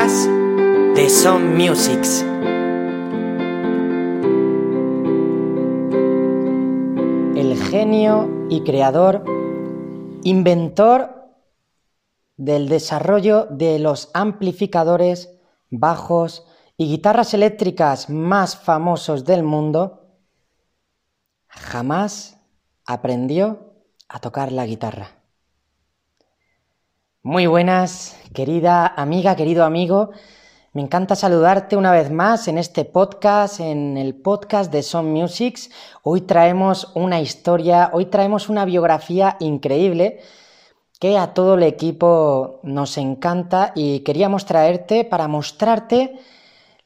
de Son Musics. El genio y creador, inventor del desarrollo de los amplificadores, bajos y guitarras eléctricas más famosos del mundo, jamás aprendió a tocar la guitarra. Muy buenas, querida amiga, querido amigo. Me encanta saludarte una vez más en este podcast, en el podcast de Son Musics. Hoy traemos una historia, hoy traemos una biografía increíble que a todo el equipo nos encanta y queríamos traerte para mostrarte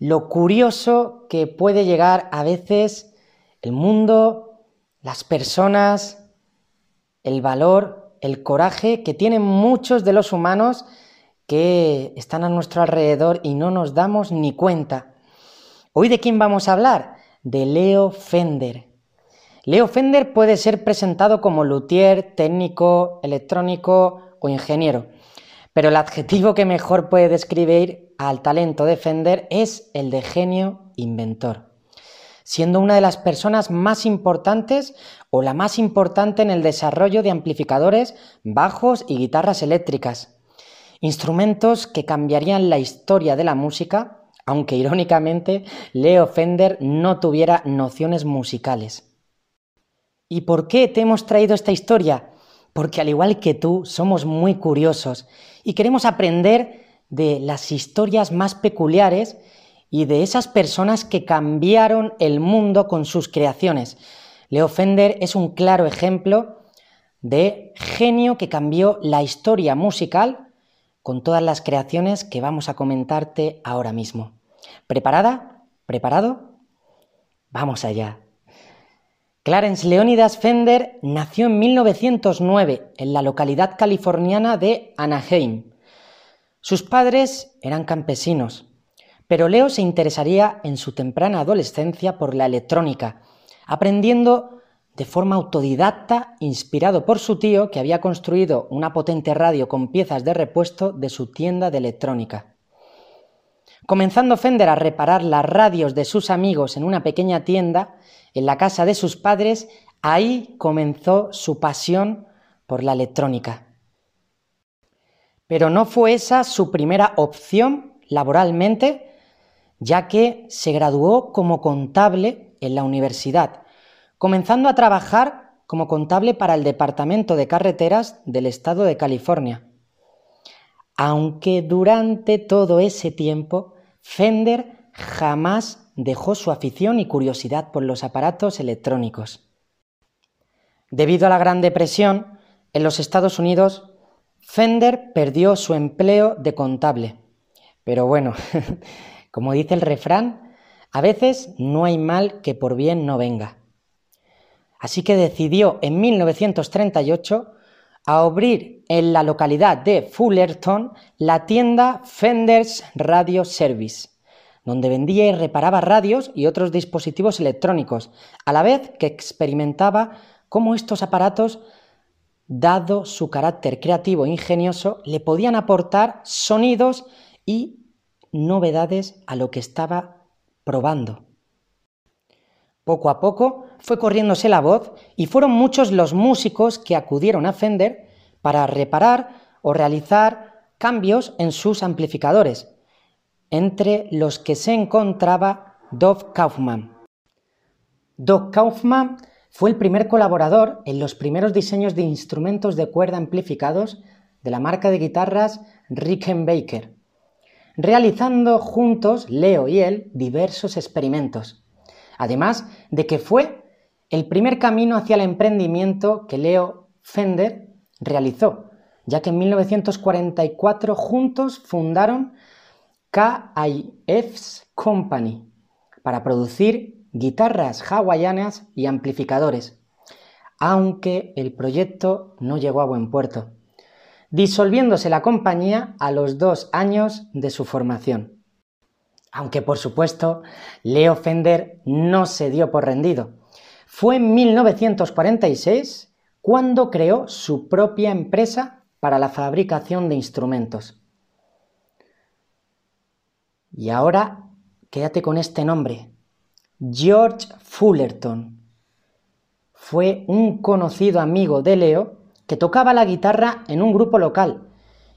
lo curioso que puede llegar a veces el mundo, las personas, el valor el coraje que tienen muchos de los humanos que están a nuestro alrededor y no nos damos ni cuenta. Hoy de quién vamos a hablar? De Leo Fender. Leo Fender puede ser presentado como luthier, técnico, electrónico o ingeniero, pero el adjetivo que mejor puede describir al talento de Fender es el de genio inventor siendo una de las personas más importantes o la más importante en el desarrollo de amplificadores, bajos y guitarras eléctricas. Instrumentos que cambiarían la historia de la música, aunque irónicamente Leo Fender no tuviera nociones musicales. ¿Y por qué te hemos traído esta historia? Porque al igual que tú, somos muy curiosos y queremos aprender de las historias más peculiares y de esas personas que cambiaron el mundo con sus creaciones. Leo Fender es un claro ejemplo de genio que cambió la historia musical con todas las creaciones que vamos a comentarte ahora mismo. ¿Preparada? ¿Preparado? Vamos allá. Clarence Leonidas Fender nació en 1909 en la localidad californiana de Anaheim. Sus padres eran campesinos pero Leo se interesaría en su temprana adolescencia por la electrónica, aprendiendo de forma autodidacta, inspirado por su tío que había construido una potente radio con piezas de repuesto de su tienda de electrónica. Comenzando Fender a reparar las radios de sus amigos en una pequeña tienda, en la casa de sus padres, ahí comenzó su pasión por la electrónica. Pero no fue esa su primera opción laboralmente, ya que se graduó como contable en la universidad, comenzando a trabajar como contable para el Departamento de Carreteras del Estado de California. Aunque durante todo ese tiempo Fender jamás dejó su afición y curiosidad por los aparatos electrónicos. Debido a la Gran Depresión, en los Estados Unidos, Fender perdió su empleo de contable. Pero bueno, Como dice el refrán, a veces no hay mal que por bien no venga. Así que decidió en 1938 a abrir en la localidad de Fullerton la tienda Fender's Radio Service, donde vendía y reparaba radios y otros dispositivos electrónicos, a la vez que experimentaba cómo estos aparatos, dado su carácter creativo e ingenioso, le podían aportar sonidos y novedades a lo que estaba probando. Poco a poco fue corriéndose la voz y fueron muchos los músicos que acudieron a Fender para reparar o realizar cambios en sus amplificadores, entre los que se encontraba Dov Kaufman. Dov Kaufman fue el primer colaborador en los primeros diseños de instrumentos de cuerda amplificados de la marca de guitarras Rickenbacker realizando juntos, Leo y él, diversos experimentos. Además de que fue el primer camino hacia el emprendimiento que Leo Fender realizó, ya que en 1944 juntos fundaron KIF's Company para producir guitarras hawaianas y amplificadores, aunque el proyecto no llegó a buen puerto disolviéndose la compañía a los dos años de su formación. Aunque por supuesto, Leo Fender no se dio por rendido. Fue en 1946 cuando creó su propia empresa para la fabricación de instrumentos. Y ahora quédate con este nombre. George Fullerton. Fue un conocido amigo de Leo que tocaba la guitarra en un grupo local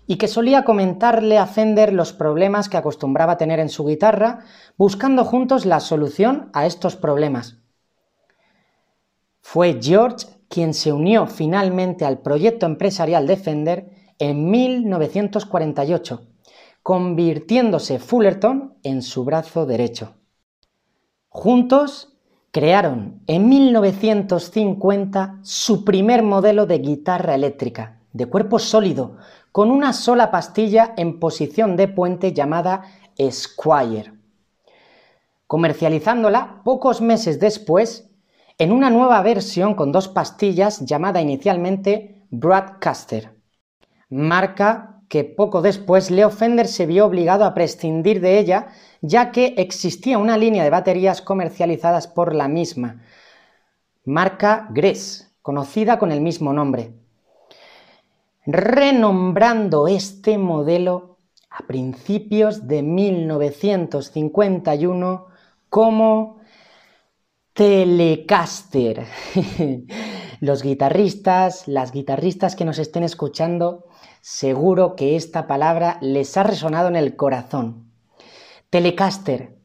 y que solía comentarle a Fender los problemas que acostumbraba tener en su guitarra, buscando juntos la solución a estos problemas. Fue George quien se unió finalmente al proyecto empresarial de Fender en 1948, convirtiéndose Fullerton en su brazo derecho. Juntos crearon en 1950 su primer modelo de guitarra eléctrica, de cuerpo sólido, con una sola pastilla en posición de puente llamada Squire, comercializándola pocos meses después en una nueva versión con dos pastillas llamada inicialmente Broadcaster, marca que poco después Leo Fender se vio obligado a prescindir de ella ya que existía una línea de baterías comercializadas por la misma, marca Gress, conocida con el mismo nombre renombrando este modelo a principios de 1951 como Telecaster. Los guitarristas, las guitarristas que nos estén escuchando, seguro que esta palabra les ha resonado en el corazón. Telecaster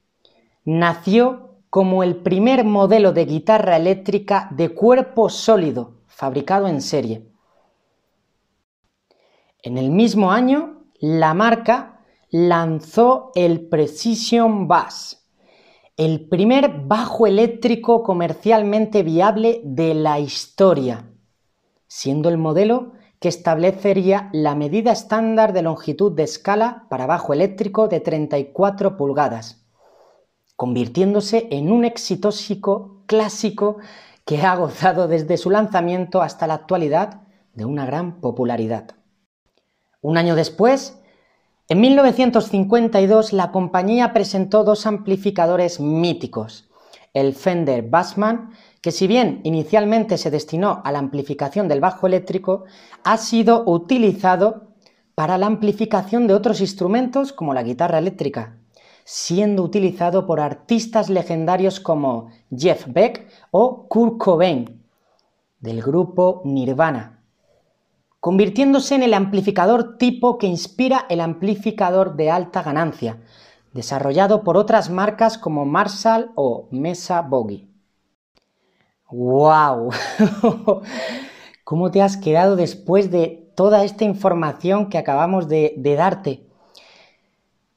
nació como el primer modelo de guitarra eléctrica de cuerpo sólido fabricado en serie. En el mismo año, la marca lanzó el Precision Bass, el primer bajo eléctrico comercialmente viable de la historia, siendo el modelo que establecería la medida estándar de longitud de escala para bajo eléctrico de 34 pulgadas, convirtiéndose en un exitoso clásico que ha gozado desde su lanzamiento hasta la actualidad de una gran popularidad. Un año después, en 1952, la compañía presentó dos amplificadores míticos, el Fender Bassman, que si bien inicialmente se destinó a la amplificación del bajo eléctrico, ha sido utilizado para la amplificación de otros instrumentos como la guitarra eléctrica, siendo utilizado por artistas legendarios como Jeff Beck o Kurt Cobain, del grupo Nirvana convirtiéndose en el amplificador tipo que inspira el amplificador de alta ganancia, desarrollado por otras marcas como Marshall o Mesa Boggy. ¡Wow! ¿Cómo te has quedado después de toda esta información que acabamos de, de darte?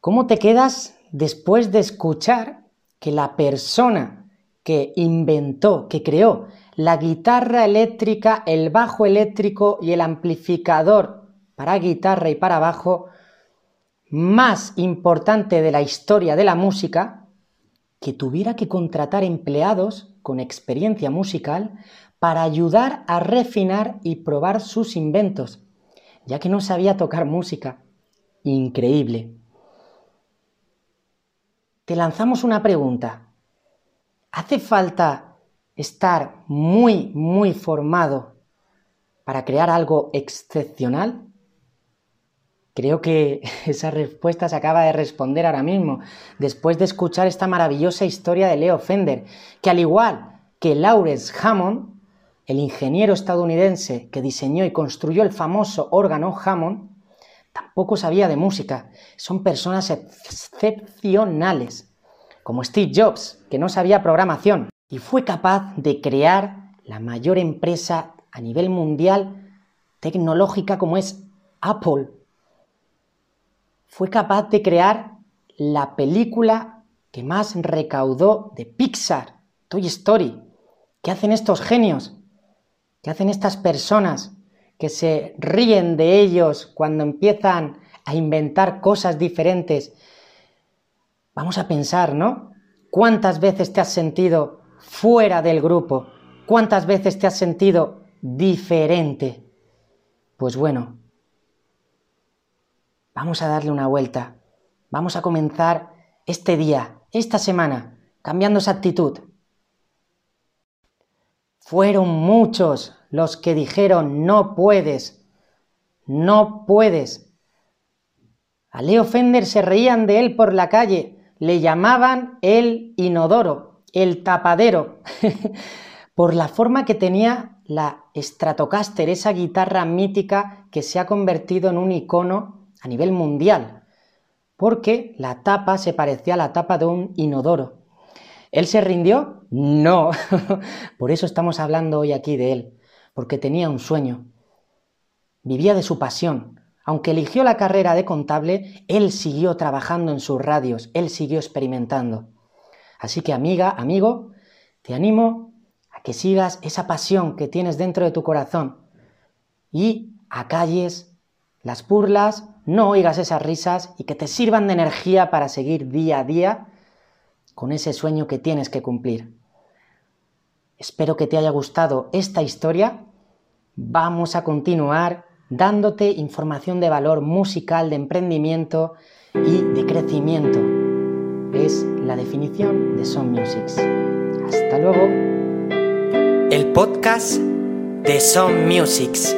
¿Cómo te quedas después de escuchar que la persona que inventó, que creó la guitarra eléctrica, el bajo eléctrico y el amplificador para guitarra y para bajo más importante de la historia de la música, que tuviera que contratar empleados con experiencia musical para ayudar a refinar y probar sus inventos, ya que no sabía tocar música. Increíble. Te lanzamos una pregunta. ¿Hace falta estar muy, muy formado para crear algo excepcional? Creo que esa respuesta se acaba de responder ahora mismo, después de escuchar esta maravillosa historia de Leo Fender, que al igual que Lawrence Hammond, el ingeniero estadounidense que diseñó y construyó el famoso órgano Hammond, tampoco sabía de música. Son personas excepcionales, como Steve Jobs, que no sabía programación y fue capaz de crear la mayor empresa a nivel mundial tecnológica como es Apple. Fue capaz de crear la película que más recaudó de Pixar, Toy Story. ¿Qué hacen estos genios? ¿Qué hacen estas personas que se ríen de ellos cuando empiezan a inventar cosas diferentes? Vamos a pensar, ¿no? ¿Cuántas veces te has sentido fuera del grupo? ¿Cuántas veces te has sentido diferente? Pues bueno, vamos a darle una vuelta. Vamos a comenzar este día, esta semana, cambiando esa actitud. Fueron muchos los que dijeron no puedes, no puedes. A Leo Fender se reían de él por la calle, le llamaban el inodoro, el tapadero, por la forma que tenía la Stratocaster, esa guitarra mítica que se ha convertido en un icono a nivel mundial, porque la tapa se parecía a la tapa de un inodoro. ¿Él se rindió? No. Por eso estamos hablando hoy aquí de él, porque tenía un sueño. Vivía de su pasión. Aunque eligió la carrera de contable, él siguió trabajando en sus radios, él siguió experimentando. Así que amiga, amigo, te animo a que sigas esa pasión que tienes dentro de tu corazón y acalles las burlas, no oigas esas risas y que te sirvan de energía para seguir día a día con ese sueño que tienes que cumplir. Espero que te haya gustado esta historia. Vamos a continuar dándote información de valor musical, de emprendimiento y de crecimiento. Es la definición de Son Musics. Hasta luego. El podcast de Son Musics.